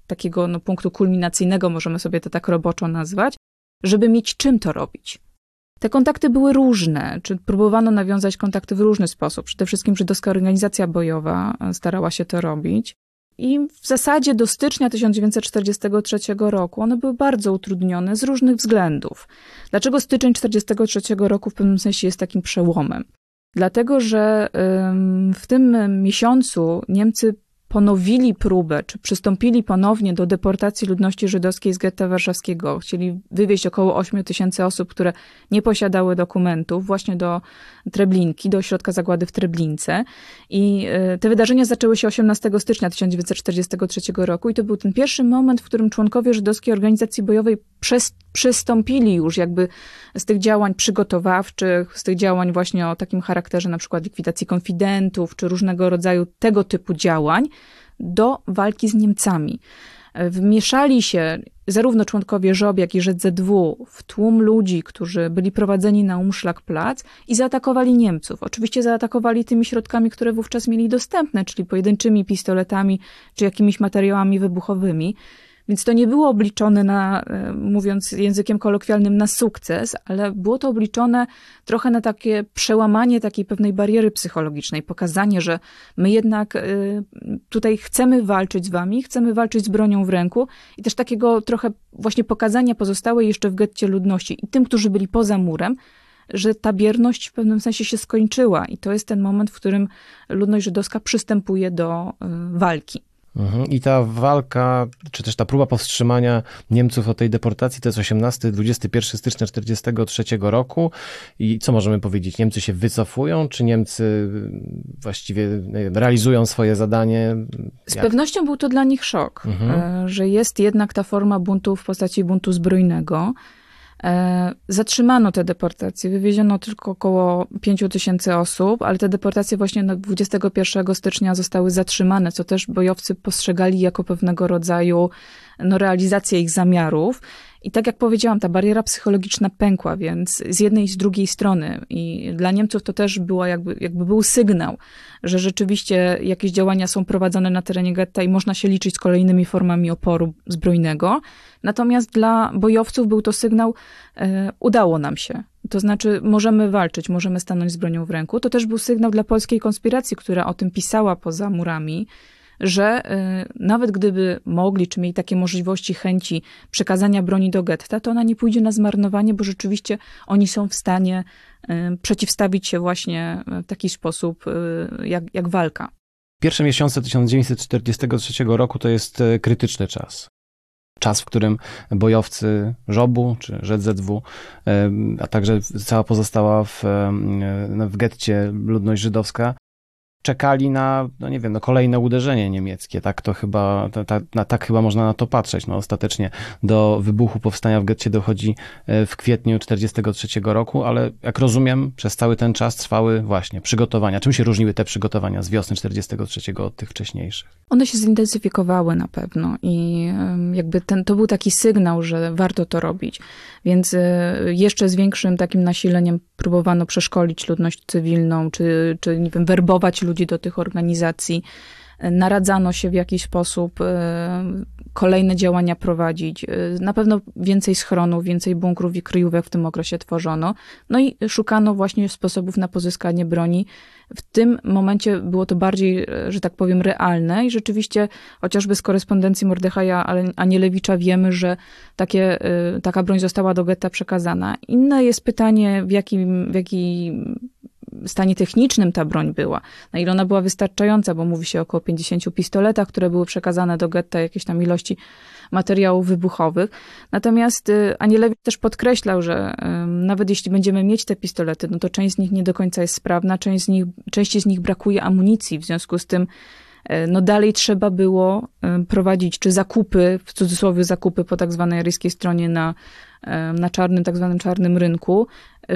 takiego no, punktu kulminacyjnego, możemy sobie to tak roboczo nazwać, żeby mieć czym to robić. Te kontakty były różne, czy próbowano nawiązać kontakty w różny sposób. Przede wszystkim żydowska organizacja bojowa starała się to robić. I w zasadzie do stycznia 1943 roku one były bardzo utrudnione z różnych względów. Dlaczego styczeń 1943 roku w pewnym sensie jest takim przełomem? Dlatego, że w tym miesiącu Niemcy ponowili próbę, czy przystąpili ponownie do deportacji ludności żydowskiej z getta warszawskiego. Chcieli wywieźć około 8 tysięcy osób, które nie posiadały dokumentów, właśnie do Treblinki, do ośrodka zagłady w Treblince. I e, te wydarzenia zaczęły się 18 stycznia 1943 roku i to był ten pierwszy moment, w którym członkowie żydowskiej organizacji bojowej przystąpili już jakby z tych działań przygotowawczych, z tych działań właśnie o takim charakterze na przykład likwidacji konfidentów, czy różnego rodzaju tego typu działań, do walki z Niemcami. Wmieszali się zarówno członkowie ŻOB, jak i ZZW w tłum ludzi, którzy byli prowadzeni na umszlak plac i zaatakowali Niemców. Oczywiście zaatakowali tymi środkami, które wówczas mieli dostępne, czyli pojedynczymi pistoletami czy jakimiś materiałami wybuchowymi. Więc to nie było obliczone na, e, mówiąc językiem kolokwialnym, na sukces, ale było to obliczone trochę na takie przełamanie takiej pewnej bariery psychologicznej, pokazanie, że my jednak e, tutaj chcemy walczyć z wami, chcemy walczyć z bronią w ręku i też takiego trochę właśnie pokazania pozostałej jeszcze w getcie ludności i tym, którzy byli poza murem, że ta bierność w pewnym sensie się skończyła i to jest ten moment, w którym ludność żydowska przystępuje do y, walki. Mhm. I ta walka, czy też ta próba powstrzymania Niemców od tej deportacji, to jest 18-21 stycznia 1943 roku. I co możemy powiedzieć? Niemcy się wycofują, czy Niemcy właściwie wiem, realizują swoje zadanie? Z Jak? pewnością był to dla nich szok, mhm. E, że jest jednak ta forma buntu w postaci buntu zbrojnego. E, zatrzymano te deportacje, wywieziono tylko około 5 tysięcy osób, ale te deportacje właśnie 21 stycznia zostały zatrzymane, co też bojowcy postrzegali jako pewnego rodzaju no, realizację ich zamiarów. I tak jak powiedziałam, ta bariera psychologiczna pękła, więc z jednej i z drugiej strony. I dla Niemców to też było jakby, jakby był sygnał, że rzeczywiście jakieś działania są prowadzone na terenie getta i można się liczyć z kolejnymi formami oporu zbrojnego. Natomiast dla bojowców był to sygnał, e, udało nam się. To znaczy, możemy walczyć, możemy stanąć z bronią w ręku. To też był sygnał dla polskiej konspiracji, która o tym pisała poza murami że y, nawet gdyby mogli, czy mieli takie możliwości, chęci przekazania broni do getta, to ona nie pójdzie na zmarnowanie, bo rzeczywiście oni są w stanie y, przeciwstawić się właśnie w taki sposób y, jak, jak walka. Pierwsze miesiące 1943 roku to jest krytyczny czas czas, w którym bojowcy Żobu czy ZZW, a także cała pozostała w, w getcie ludność żydowska czekali na, no nie wiem, no kolejne uderzenie niemieckie. Tak to chyba, ta, na, tak chyba można na to patrzeć. No ostatecznie do wybuchu powstania w getcie dochodzi e, w kwietniu 1943 roku, ale jak rozumiem, przez cały ten czas trwały właśnie przygotowania. Czym się różniły te przygotowania z wiosny 1943 od tych wcześniejszych? One się zintensyfikowały na pewno i jakby ten, to był taki sygnał, że warto to robić. Więc e, jeszcze z większym takim nasileniem próbowano przeszkolić ludność cywilną, czy, czy nie wiem, werbować ludzi do tych organizacji. Naradzano się w jakiś sposób, e, kolejne działania prowadzić. E, na pewno więcej schronów, więcej bunkrów i kryjówek w tym okresie tworzono. No i szukano właśnie sposobów na pozyskanie broni. W tym momencie było to bardziej, że tak powiem, realne i rzeczywiście chociażby z korespondencji Mordechaja Anielewicza wiemy, że takie, e, taka broń została do getta przekazana. Inne jest pytanie, w jakim, w jakim stanie technicznym ta broń była, na ile ona była wystarczająca, bo mówi się około 50 pistoletach, które były przekazane do getta, jakieś tam ilości materiałów wybuchowych. Natomiast y, Anielewicz też podkreślał, że nawet jeśli będziemy mieć te pistolety, no to część z nich nie do końca jest sprawna, część z nich, części z nich brakuje amunicji, w związku z tym y, no dalej trzeba było prowadzić czy zakupy, w cudzysłowie zakupy po tak zwanej aryjskiej stronie na, na czarnym, tak zwanym czarnym rynku,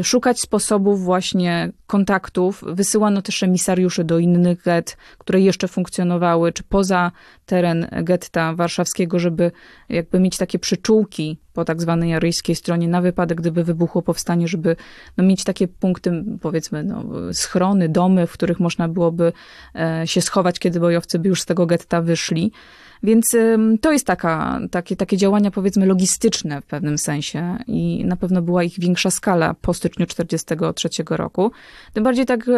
szukać sposobów właśnie kontaktów. Wysyłano też emisariuszy do innych get, które jeszcze funkcjonowały, czy poza teren getta warszawskiego, żeby jakby mieć takie przyczółki po tak zwanej aryjskiej stronie na wypadek, gdyby wybuchło powstanie, żeby no, mieć takie punkty, powiedzmy, no, schrony, domy, w których można byłoby e, się schować, kiedy bojowcy by już z tego getta wyszli. Więc to jest taka, takie, takie działania, powiedzmy, logistyczne w pewnym sensie i na pewno była ich większa skala po styczniu 1943 roku. Tym bardziej tak,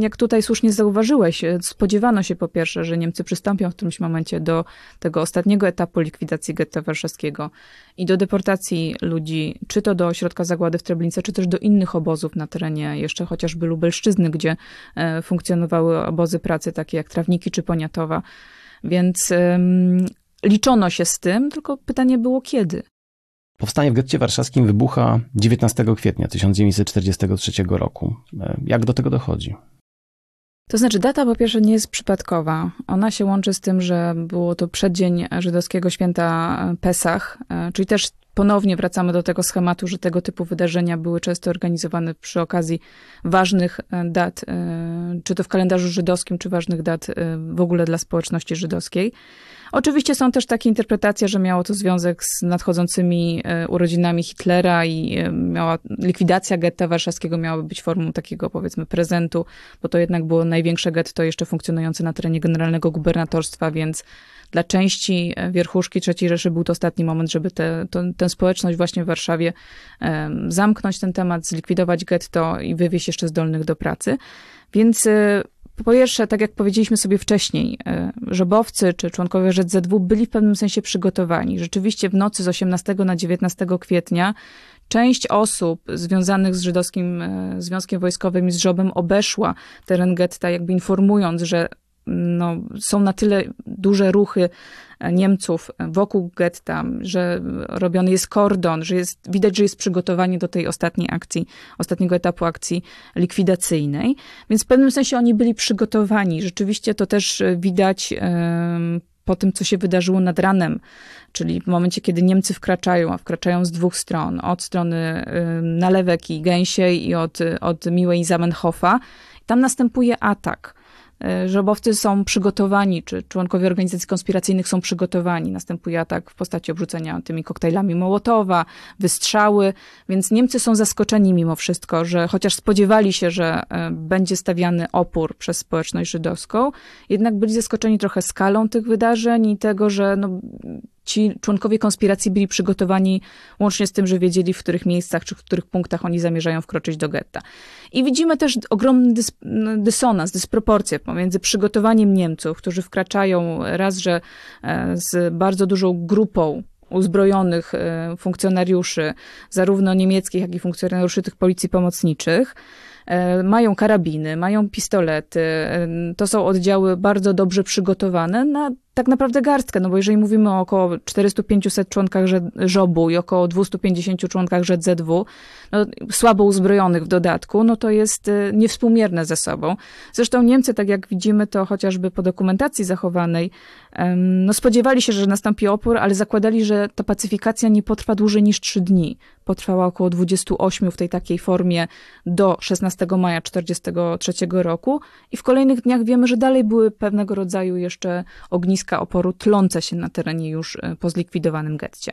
jak tutaj słusznie zauważyłeś, e, spodziewano się po pierwsze, że Niemcy przystąpią w którymś momencie do tego ostatniego etapu likwidacji getta warszawskiego i do deportacji ludzi, czy to do ośrodka zagłady w Treblince, czy też do innych obozów na terenie jeszcze chociażby Lubelszczyzny, gdzie e, funkcjonowały obozy pracy takie jak Trawniki czy Poniatowa. Więc liczono się z tym, tylko pytanie było kiedy. Powstanie w getcie warszawskim wybucha 19 kwietnia 1943 roku. E, jak do tego dochodzi? To znaczy, data po pierwsze nie jest przypadkowa. Ona się łączy z tym, że było to przeddzień żydowskiego święta Pesach, e, czyli też ponownie wracamy do tego schematu, że tego typu wydarzenia były często organizowane przy okazji ważnych e, dat, e, czy to w kalendarzu żydowskim, czy ważnych dat e, w ogóle dla społeczności żydowskiej. Oczywiście są też takie interpretacje, że miało to związek z nadchodzącymi urodzinami Hitlera i miała likwidacja getta warszawskiego miała być formą takiego powiedzmy prezentu, bo to jednak było największe getto jeszcze funkcjonujące na terenie generalnego gubernatorstwa, więc dla części e, wierchuszki III Rzeszy był to ostatni moment, żeby te, to, tę społeczność właśnie w Warszawie um, zamknąć ten temat, zlikwidować getto i wywieźć jeszcze zdolnych do pracy. Więc e, po pierwsze, tak jak powiedzieliśmy sobie wcześniej, e, żobowcy czy członkowie ZZW byli w pewnym sensie przygotowani. Rzeczywiście w nocy z 18 na 19 kwietnia część osób związanych z żydowskim Związkiem Wojskowym i z Żobem obeszła teren getta, jakby informując, że no, są na tyle duże ruchy Niemców wokół getta, że robiony jest kordon, że jest, widać, że jest przygotowanie do tej ostatniej akcji, ostatniego etapu akcji likwidacyjnej. Więc w pewnym sensie oni byli przygotowani. Rzeczywiście to też widać po tym, co się wydarzyło nad ranem, czyli w momencie, kiedy Niemcy wkraczają, a wkraczają z dwóch stron, od strony Nalewek i Gęsiej i od, od Miłej Zamenhofa, tam następuje atak. E, żobowcy są przygotowani, czy członkowie organizacji konspiracyjnych są przygotowani. Następuje atak w postaci obrzucenia tymi koktajlami Mołotowa, wystrzały, więc Niemcy są zaskoczeni mimo wszystko, że chociaż spodziewali się, że e, będzie stawiany opór przez społeczność żydowską, jednak byli zaskoczeni trochę skalą tych wydarzeń i tego, że no, ci członkowie konspiracji byli przygotowani łącznie z tym, że wiedzieli, w których miejscach czy w których punktach oni zamierzają wkroczyć do getta. I widzimy też ogromny dys dysonans, dysproporcję pomiędzy przygotowaniem Niemców, którzy wkraczają raz, że e, z bardzo dużą grupą uzbrojonych e, funkcjonariuszy, zarówno niemieckich, jak i funkcjonariuszy tych policji pomocniczych, e, mają karabiny, mają pistolety. To są oddziały bardzo dobrze przygotowane na tak naprawdę garstkę, no bo jeżeli mówimy o około 400-500 członkach żobu i około 250 członkach ZZW, no, słabo uzbrojonych w dodatku, no to jest y, niewspółmierne ze sobą. Zresztą Niemcy, tak jak widzimy to chociażby po dokumentacji zachowanej, no spodziewali się, że nastąpi opór, ale zakładali, że ta pacyfikacja nie potrwa dłużej niż 3 dni. Potrwała około 28 w tej takiej formie do 16 maja 1943 roku i w kolejnych dniach wiemy, że dalej były pewnego rodzaju jeszcze ogniska oporu tlące się na terenie już e, po zlikwidowanym getcie.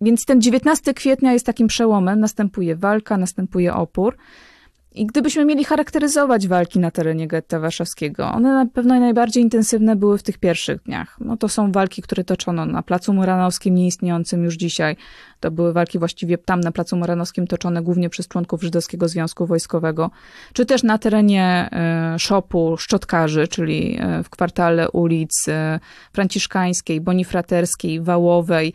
Więc ten 19 kwietnia jest takim przełomem, następuje walka, następuje opór. I gdybyśmy mieli charakteryzować walki na terenie getta warszawskiego, one na pewno najbardziej intensywne były w tych pierwszych dniach. No to są walki, które toczono na Placu Muranowskim, nieistniejącym już dzisiaj. To były walki właściwie tam na Placu Muranowskim toczone głównie przez członków Żydowskiego Związku Wojskowego, czy też na terenie e, szopu Szczotkarzy, czyli e, w kwartale ulic e, Franciszkańskiej, Bonifraterskiej, Wałowej.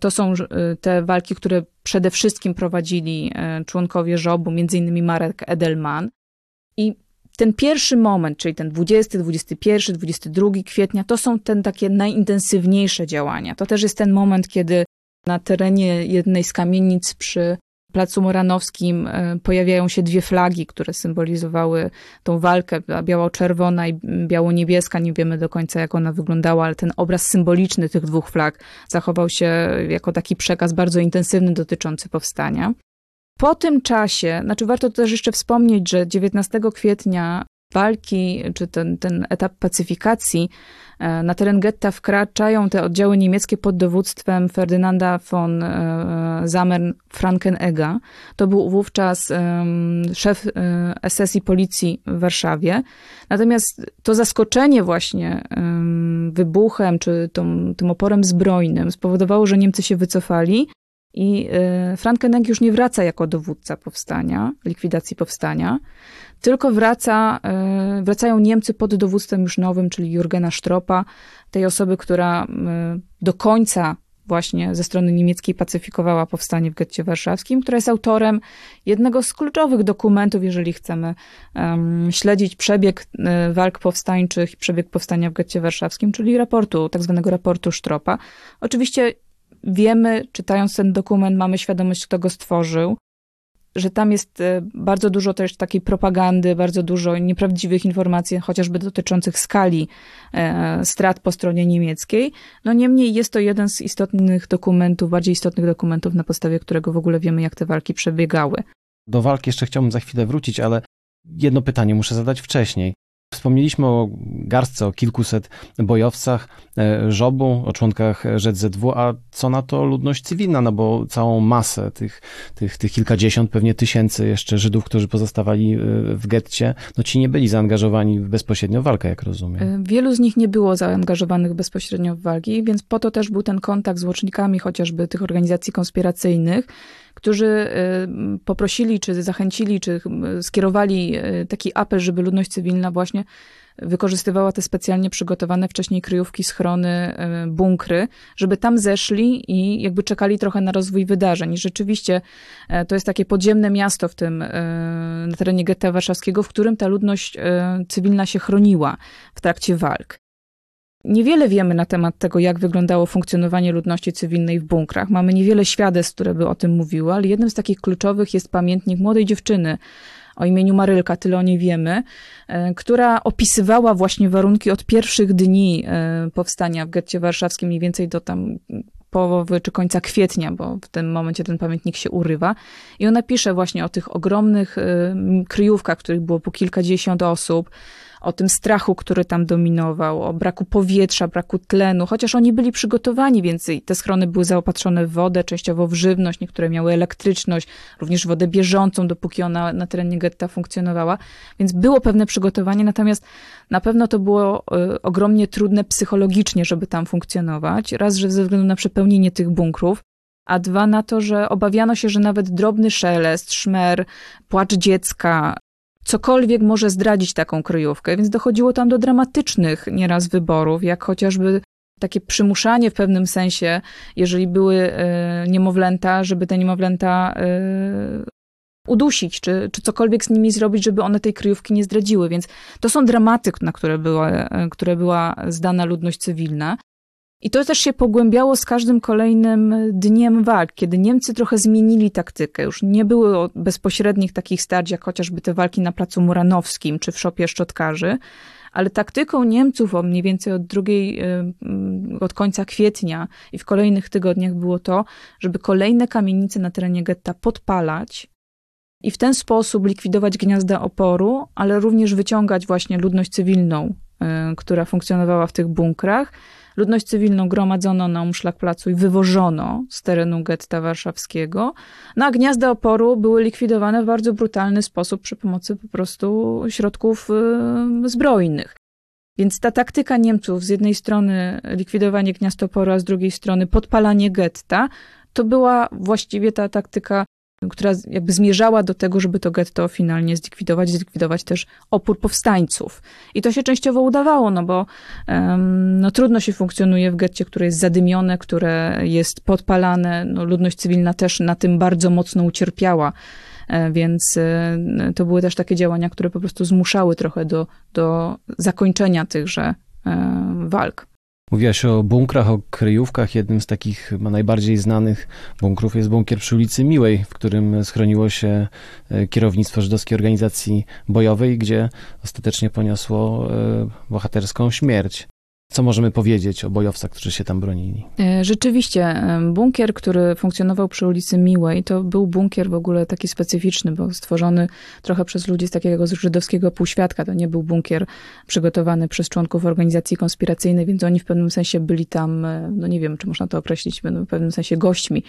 To są te walki, które przede wszystkim prowadzili członkowie żobu, innymi Marek Edelman. I ten pierwszy moment, czyli ten 20, 21, 22 kwietnia, to są ten takie najintensywniejsze działania. To też jest ten moment, kiedy na terenie jednej z kamienic przy Placu Moranowskim e, pojawiają się dwie flagi, które symbolizowały tą walkę, biało-czerwona i biało-niebieska. Nie wiemy do końca, jak ona wyglądała, ale ten obraz symboliczny tych dwóch flag zachował się jako taki przekaz bardzo intensywny dotyczący powstania. Po tym czasie, znaczy warto też jeszcze wspomnieć, że 19 kwietnia walki, czy ten, ten etap pacyfikacji, e, na teren getta wkraczają te oddziały niemieckie pod dowództwem Ferdynanda von e, Zamern-Frankenegga. To był wówczas szef SS i policji w Warszawie. Natomiast to zaskoczenie właśnie wybuchem, czy tą, tym oporem zbrojnym spowodowało, że Niemcy się wycofali i e, Frankenegg już nie wraca jako dowódca powstania, likwidacji powstania, tylko wraca, e, wracają Niemcy pod dowództwem już nowym, czyli Jurgena Stropa, tej osoby, która e, do końca właśnie ze strony niemieckiej pacyfikowała powstanie w getcie warszawskim, która jest autorem jednego z kluczowych dokumentów, jeżeli chcemy um, śledzić przebieg walk powstańczych i przebieg powstania w getcie warszawskim, czyli raportu, tak zwanego raportu Stropa. Oczywiście wiemy, czytając ten dokument, mamy świadomość, kto go stworzył, że tam jest e, bardzo dużo też takiej propagandy, bardzo dużo nieprawdziwych informacji, chociażby dotyczących skali e, strat po stronie niemieckiej. No niemniej jest to jeden z istotnych dokumentów, bardziej istotnych dokumentów, na podstawie którego w ogóle wiemy, jak te walki przebiegały. Do walki jeszcze chciałbym za chwilę wrócić, ale jedno pytanie muszę zadać wcześniej. Wspomnieliśmy o garstce, o kilkuset bojowcach e, żobu, o członkach ZZW, a co na to ludność cywilna, no bo całą masę tych, tych, tych kilkadziesiąt, pewnie tysięcy jeszcze Żydów, którzy pozostawali e, w getcie, no ci nie byli zaangażowani bezpośrednio w walkę, jak rozumiem. E, wielu z nich nie było zaangażowanych bezpośrednio w walki, więc po to też był ten kontakt z łącznikami chociażby tych organizacji konspiracyjnych, którzy y, poprosili, czy zachęcili, czy skierowali y, taki apel, żeby ludność cywilna właśnie wykorzystywała te specjalnie przygotowane wcześniej kryjówki, schrony, bunkry, żeby tam zeszli i jakby czekali trochę na rozwój wydarzeń. I rzeczywiście to jest takie podziemne miasto w tym, na terenie getta warszawskiego, w którym ta ludność cywilna się chroniła w trakcie walk. Niewiele wiemy na temat tego, jak wyglądało funkcjonowanie ludności cywilnej w bunkrach. Mamy niewiele świadectw, które by o tym mówiły, ale jednym z takich kluczowych jest pamiętnik młodej dziewczyny o imieniu Marylka, tyle o niej wiemy, e, która opisywała właśnie warunki od pierwszych dni e, powstania w getcie warszawskim, mniej więcej do tam połowy czy końca kwietnia, bo w tym momencie ten pamiętnik się urywa. I ona pisze właśnie o tych ogromnych e, kryjówkach, których było po kilkadziesiąt osób, o tym strachu, który tam dominował, o braku powietrza, braku tlenu, chociaż oni byli przygotowani, więc te schrony były zaopatrzone w wodę, częściowo w żywność, niektóre miały elektryczność, również wodę bieżącą, dopóki ona na terenie getta funkcjonowała, więc było pewne przygotowanie, natomiast na pewno to było y, ogromnie trudne psychologicznie, żeby tam funkcjonować. Raz, że ze względu na przepełnienie tych bunkrów, a dwa na to, że obawiano się, że nawet drobny szelest, szmer, płacz dziecka, cokolwiek może zdradzić taką kryjówkę, więc dochodziło tam do dramatycznych nieraz wyborów, jak chociażby takie przymuszanie w pewnym sensie, jeżeli były y, niemowlęta, żeby te niemowlęta y, udusić, czy, czy cokolwiek z nimi zrobić, żeby one tej kryjówki nie zdradziły. Więc to są dramaty, na które była, które była zdana ludność cywilna. I to też się pogłębiało z każdym kolejnym dniem walk, kiedy Niemcy trochę zmienili taktykę. Już nie było bezpośrednich takich starć, jak chociażby te walki na placu Muranowskim czy w szopie szczotkarzy, ale taktyką Niemców o mniej więcej od drugiej, od końca kwietnia i w kolejnych tygodniach było to, żeby kolejne kamienice na terenie getta podpalać i w ten sposób likwidować gniazda oporu, ale również wyciągać właśnie ludność cywilną, która funkcjonowała w tych bunkrach, Ludność cywilną gromadzono na Umszlak-Placu i wywożono z terenu getta warszawskiego, no a gniazda oporu były likwidowane w bardzo brutalny sposób przy pomocy po prostu środków y, zbrojnych. Więc ta taktyka Niemców, z jednej strony likwidowanie gniazd oporu, a z drugiej strony podpalanie getta, to była właściwie ta taktyka która jakby zmierzała do tego, żeby to getto finalnie zlikwidować, zlikwidować też opór powstańców. I to się częściowo udawało, no bo um, no, trudno się funkcjonuje w getcie, które jest zadymione, które jest podpalane. No, ludność cywilna też na tym bardzo mocno ucierpiała. E, więc e, to były też takie działania, które po prostu zmuszały trochę do, do zakończenia tychże e, walk. Mówiłaś o bunkrach, o kryjówkach. Jednym z takich najbardziej znanych bunkrów jest bunkier przy ulicy Miłej, w którym schroniło się e, kierownictwo żydowskiej organizacji bojowej, gdzie ostatecznie poniosło e, bohaterską śmierć. Co możemy powiedzieć o bojowcach, którzy się tam bronili? E, rzeczywiście, bunkier, który funkcjonował przy ulicy Miłej, to był bunkier w ogóle taki specyficzny, bo stworzony trochę przez ludzi z takiego żydowskiego półświadka. To nie był bunkier przygotowany przez członków organizacji konspiracyjnej, więc oni w pewnym sensie byli tam, e, no nie wiem, czy można to określić, w pewnym sensie gośćmi.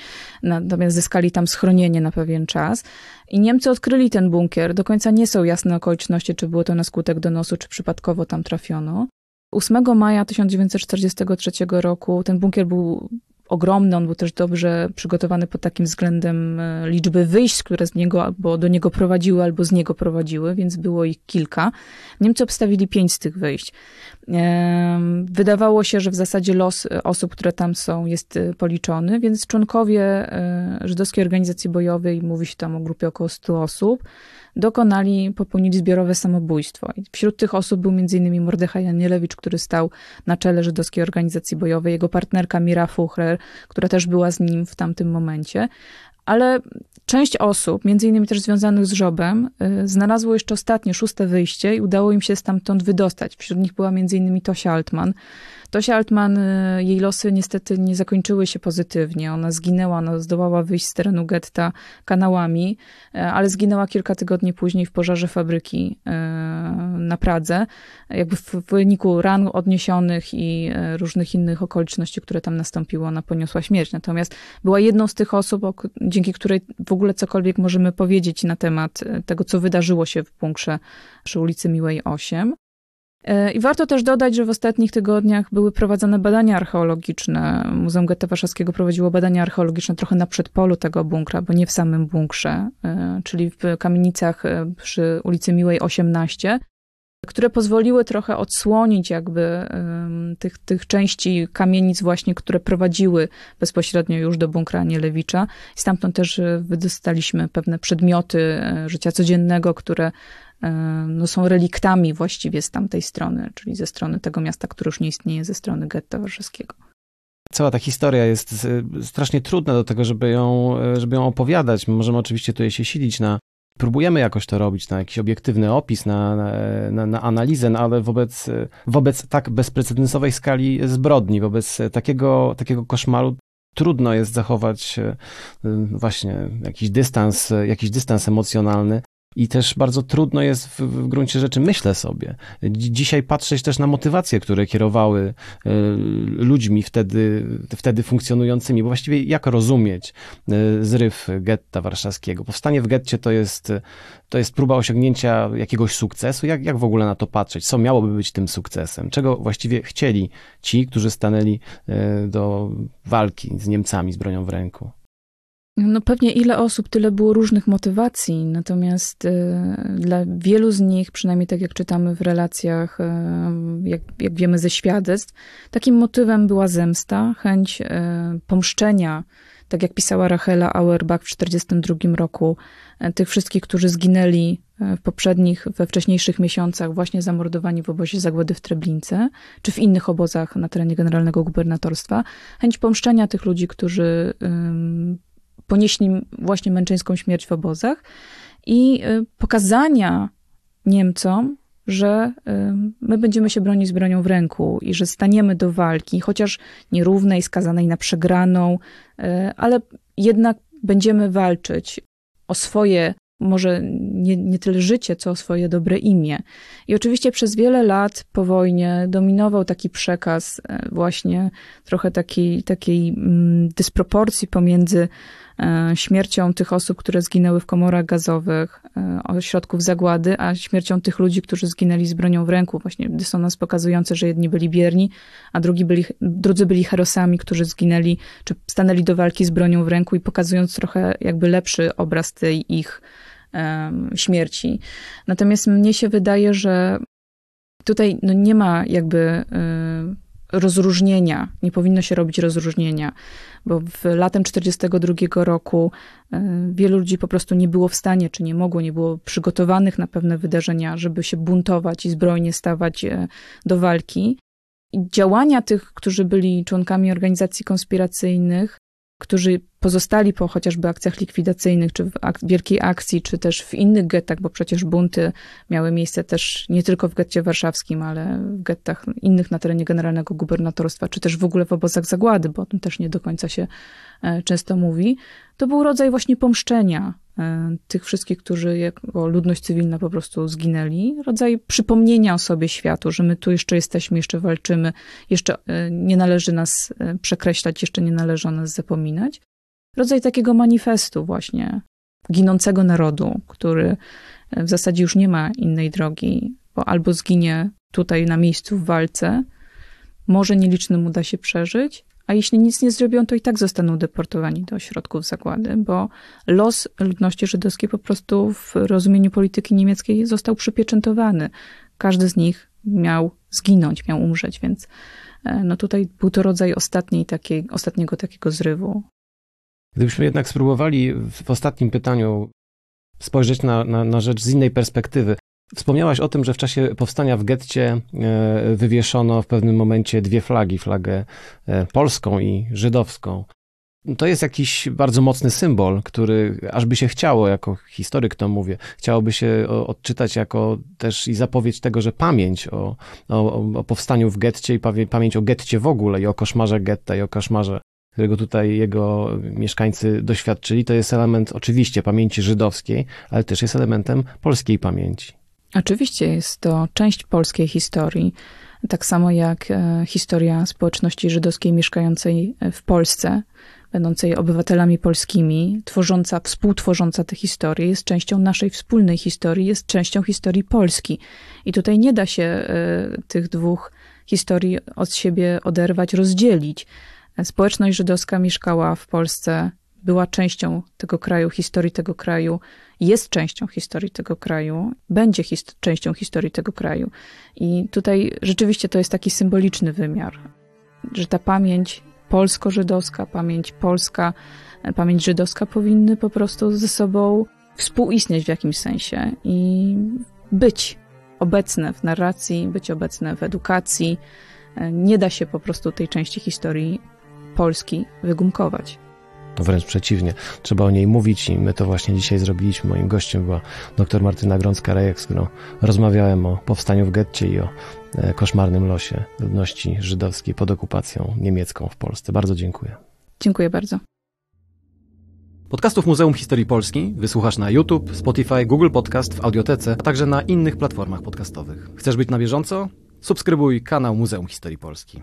Natomiast zyskali tam schronienie na pewien czas. I Niemcy odkryli ten bunkier. Do końca nie są jasne okoliczności, czy było to na skutek donosu, czy przypadkowo tam trafiono. 8 maja 1943 roku ten bunkier był ogromny, on był też dobrze przygotowany pod takim względem e, liczby wyjść, które z niego albo do niego prowadziły, albo z niego prowadziły, więc było ich kilka. Niemcy obstawili pięć z tych wyjść. Wydawało się, że w zasadzie los osób, które tam są, jest e, policzony, więc członkowie e, żydowskiej organizacji bojowej, mówi się tam o grupie około 100 osób, dokonali, popełnili zbiorowe samobójstwo. I wśród tych osób był m.in. Mordechaj Janielewicz, który stał na czele żydowskiej organizacji bojowej, jego partnerka Mira Fuchrer, która też była z nim w tamtym momencie. Ale część osób, między innymi też związanych z żobem, y, znalazło jeszcze ostatnie, szóste wyjście i udało im się stamtąd wydostać. Wśród nich była między innymi Tosia Altman, Tosia Altman, y, jej losy niestety nie zakończyły się pozytywnie. Ona zginęła, ona zdołała wyjść z terenu getta kanałami, y, ale zginęła kilka tygodni później w pożarze fabryki y, na Pradze, jakby w wyniku ran odniesionych i różnych innych okoliczności, które tam nastąpiło, ona poniosła śmierć. Natomiast była jedną z tych osób, dzięki której w ogóle cokolwiek możemy powiedzieć na temat tego, co wydarzyło się w bunkrze przy ulicy Miłej 8. E, I warto też dodać, że w ostatnich tygodniach były prowadzone badania archeologiczne. Muzeum Getta Warszawskiego prowadziło badania archeologiczne trochę na przedpolu tego bunkra, bo nie w samym bunkrze, e, czyli w kamienicach e, przy ulicy Miłej 18. które pozwoliły trochę odsłonić jakby tych, tych części kamienic właśnie, które prowadziły bezpośrednio już do bunkra Anielewicza. I stamtąd też wydostaliśmy pewne przedmioty życia codziennego, które no, są reliktami właściwie z tamtej strony, czyli ze strony tego miasta, które już nie istnieje, ze strony getta warszawskiego. Cała ta historia jest strasznie trudna do tego, żeby ją, żeby ją opowiadać. Możemy oczywiście tutaj się silić na próbujemy jakoś to robić, na jakiś obiektywny opis, na, na, na, analizę, no ale wobec, wobec tak bezprecedensowej skali zbrodni, wobec takiego, takiego koszmaru trudno jest zachować e, właśnie jakiś dystans, jakiś dystans emocjonalny. I też bardzo trudno jest w, w gruncie rzeczy, myślę sobie, dzisiaj patrzeć też na motywacje, które kierowały y, ludźmi wtedy, wtedy funkcjonującymi, bo właściwie jak rozumieć y, zryw getta warszawskiego? Powstanie w getcie to jest, to jest próba osiągnięcia jakiegoś sukcesu. Jak, jak w ogóle na to patrzeć? Co miałoby być tym sukcesem? Czego właściwie chcieli ci, którzy stanęli y, do walki z Niemcami z bronią w ręku? No pewnie ile osób, tyle było różnych motywacji, natomiast y, dla wielu z nich, przynajmniej tak jak czytamy w relacjach, y, jak, jak wiemy ze świadectw, takim motywem była zemsta, chęć y, pomszczenia, tak jak pisała Rachela Auerbach w 1942 roku, tych wszystkich, którzy zginęli w poprzednich, we wcześniejszych miesiącach właśnie zamordowani w obozie zagłady w Treblince, czy w innych obozach na terenie generalnego gubernatorstwa. Chęć pomszczenia tych ludzi, którzy ponieśli właśnie męczeńską śmierć w obozach i y, pokazania Niemcom, że y, my będziemy się bronić z bronią w ręku i że staniemy do walki, chociaż nierównej, skazanej na przegraną, y, ale jednak będziemy walczyć o swoje, może nie, nie tyle życie, co o swoje dobre imię. I oczywiście przez wiele lat po wojnie dominował taki przekaz właśnie trochę takiej, mm, dysproporcji pomiędzy śmiercią tych osób, które zginęły w komorach gazowych, e, ośrodków zagłady, a śmiercią tych ludzi, którzy zginęli z bronią w ręku. Właśnie dysonans pokazujący, że jedni byli bierni, a drugi byli, drudzy byli herosami, którzy zginęli, czy stanęli do walki z bronią w ręku i pokazując trochę jakby lepszy obraz tej ich um, śmierci. Natomiast mnie się wydaje, że tutaj no, nie ma jakby... Y, rozróżnienia, nie powinno się robić rozróżnienia, bo w latem 42 roku e, wielu ludzi po prostu nie było w stanie, czy nie mogło, nie było przygotowanych na pewne wydarzenia, żeby się buntować i zbrojnie stawać e, do walki. I działania tych, którzy byli członkami organizacji konspiracyjnych, którzy pozostali po chociażby akcjach likwidacyjnych, czy w ak wielkiej akcji, czy też w innych gettach, bo przecież bunty miały miejsce też nie tylko w getcie warszawskim, ale w gettach innych na terenie generalnego gubernatorstwa, czy też w ogóle w obozach zagłady, bo o tym też nie do końca się e, często mówi. To był rodzaj właśnie pomszczenia tych wszystkich, którzy jako ludność cywilna po prostu zginęli. Rodzaj przypomnienia o sobie światu, że my tu jeszcze jesteśmy, jeszcze walczymy, jeszcze e, nie należy nas przekreślać, jeszcze nie należy o nas zapominać rodzaj takiego manifestu właśnie ginącego narodu, który w zasadzie już nie ma innej drogi, bo albo zginie tutaj na miejscu w walce, może nielicznym uda się przeżyć, a jeśli nic nie zrobią, to i tak zostaną deportowani do ośrodków zagłady, bo los ludności żydowskiej po prostu w rozumieniu polityki niemieckiej został przypieczętowany. Każdy z nich miał zginąć, miał umrzeć, więc e, no tutaj był to rodzaj ostatniej takiej, ostatniego takiego zrywu. Gdybyśmy jednak spróbowali w ostatnim pytaniu spojrzeć na, na, na rzecz z innej perspektywy. Wspomniałaś o tym, że w czasie powstania w getcie e, wywieszono w pewnym momencie dwie flagi, flagę e, polską i żydowską. To jest jakiś bardzo mocny symbol, który aż by się chciało, jako historyk to mówię, chciałoby się odczytać jako też i zapowiedź tego, że pamięć o, o, o powstaniu w getcie i pamięć o getcie w ogóle i o koszmarze getta i o koszmarze którego tutaj jego mieszkańcy doświadczyli, to jest element oczywiście pamięci żydowskiej, ale też jest elementem polskiej pamięci. Oczywiście jest to część polskiej historii, tak samo jak e, historia społeczności żydowskiej mieszkającej w Polsce, będącej obywatelami polskimi, tworząca, współtworząca tę historię, jest częścią naszej wspólnej historii, jest częścią historii Polski. I tutaj nie da się e, tych dwóch historii od siebie oderwać, rozdzielić. Społeczność żydowska mieszkała w Polsce była częścią tego kraju, historii tego kraju, jest częścią historii tego kraju, będzie częścią historii tego kraju. I tutaj rzeczywiście to jest taki symboliczny wymiar, że ta pamięć polsko-żydowska, pamięć polska, pamięć żydowska powinny po prostu ze sobą współistnieć w jakimś sensie i być obecne w narracji, być obecne w edukacji. Nie da się po prostu tej części historii Polski wygumkować. To wręcz przeciwnie. Trzeba o niej mówić i my to właśnie dzisiaj zrobiliśmy. Moim gościem była dr Martyna Grącka-Rejek, z którą rozmawiałem o powstaniu w getcie i o e, koszmarnym losie ludności żydowskiej pod okupacją niemiecką w Polsce. Bardzo dziękuję. Dziękuję bardzo. Podcastów Muzeum Historii Polski wysłuchasz na YouTube, Spotify, Google Podcast, w Audiotece, a także na innych platformach podcastowych. Chcesz być na bieżąco? Subskrybuj kanał Muzeum Historii Polski.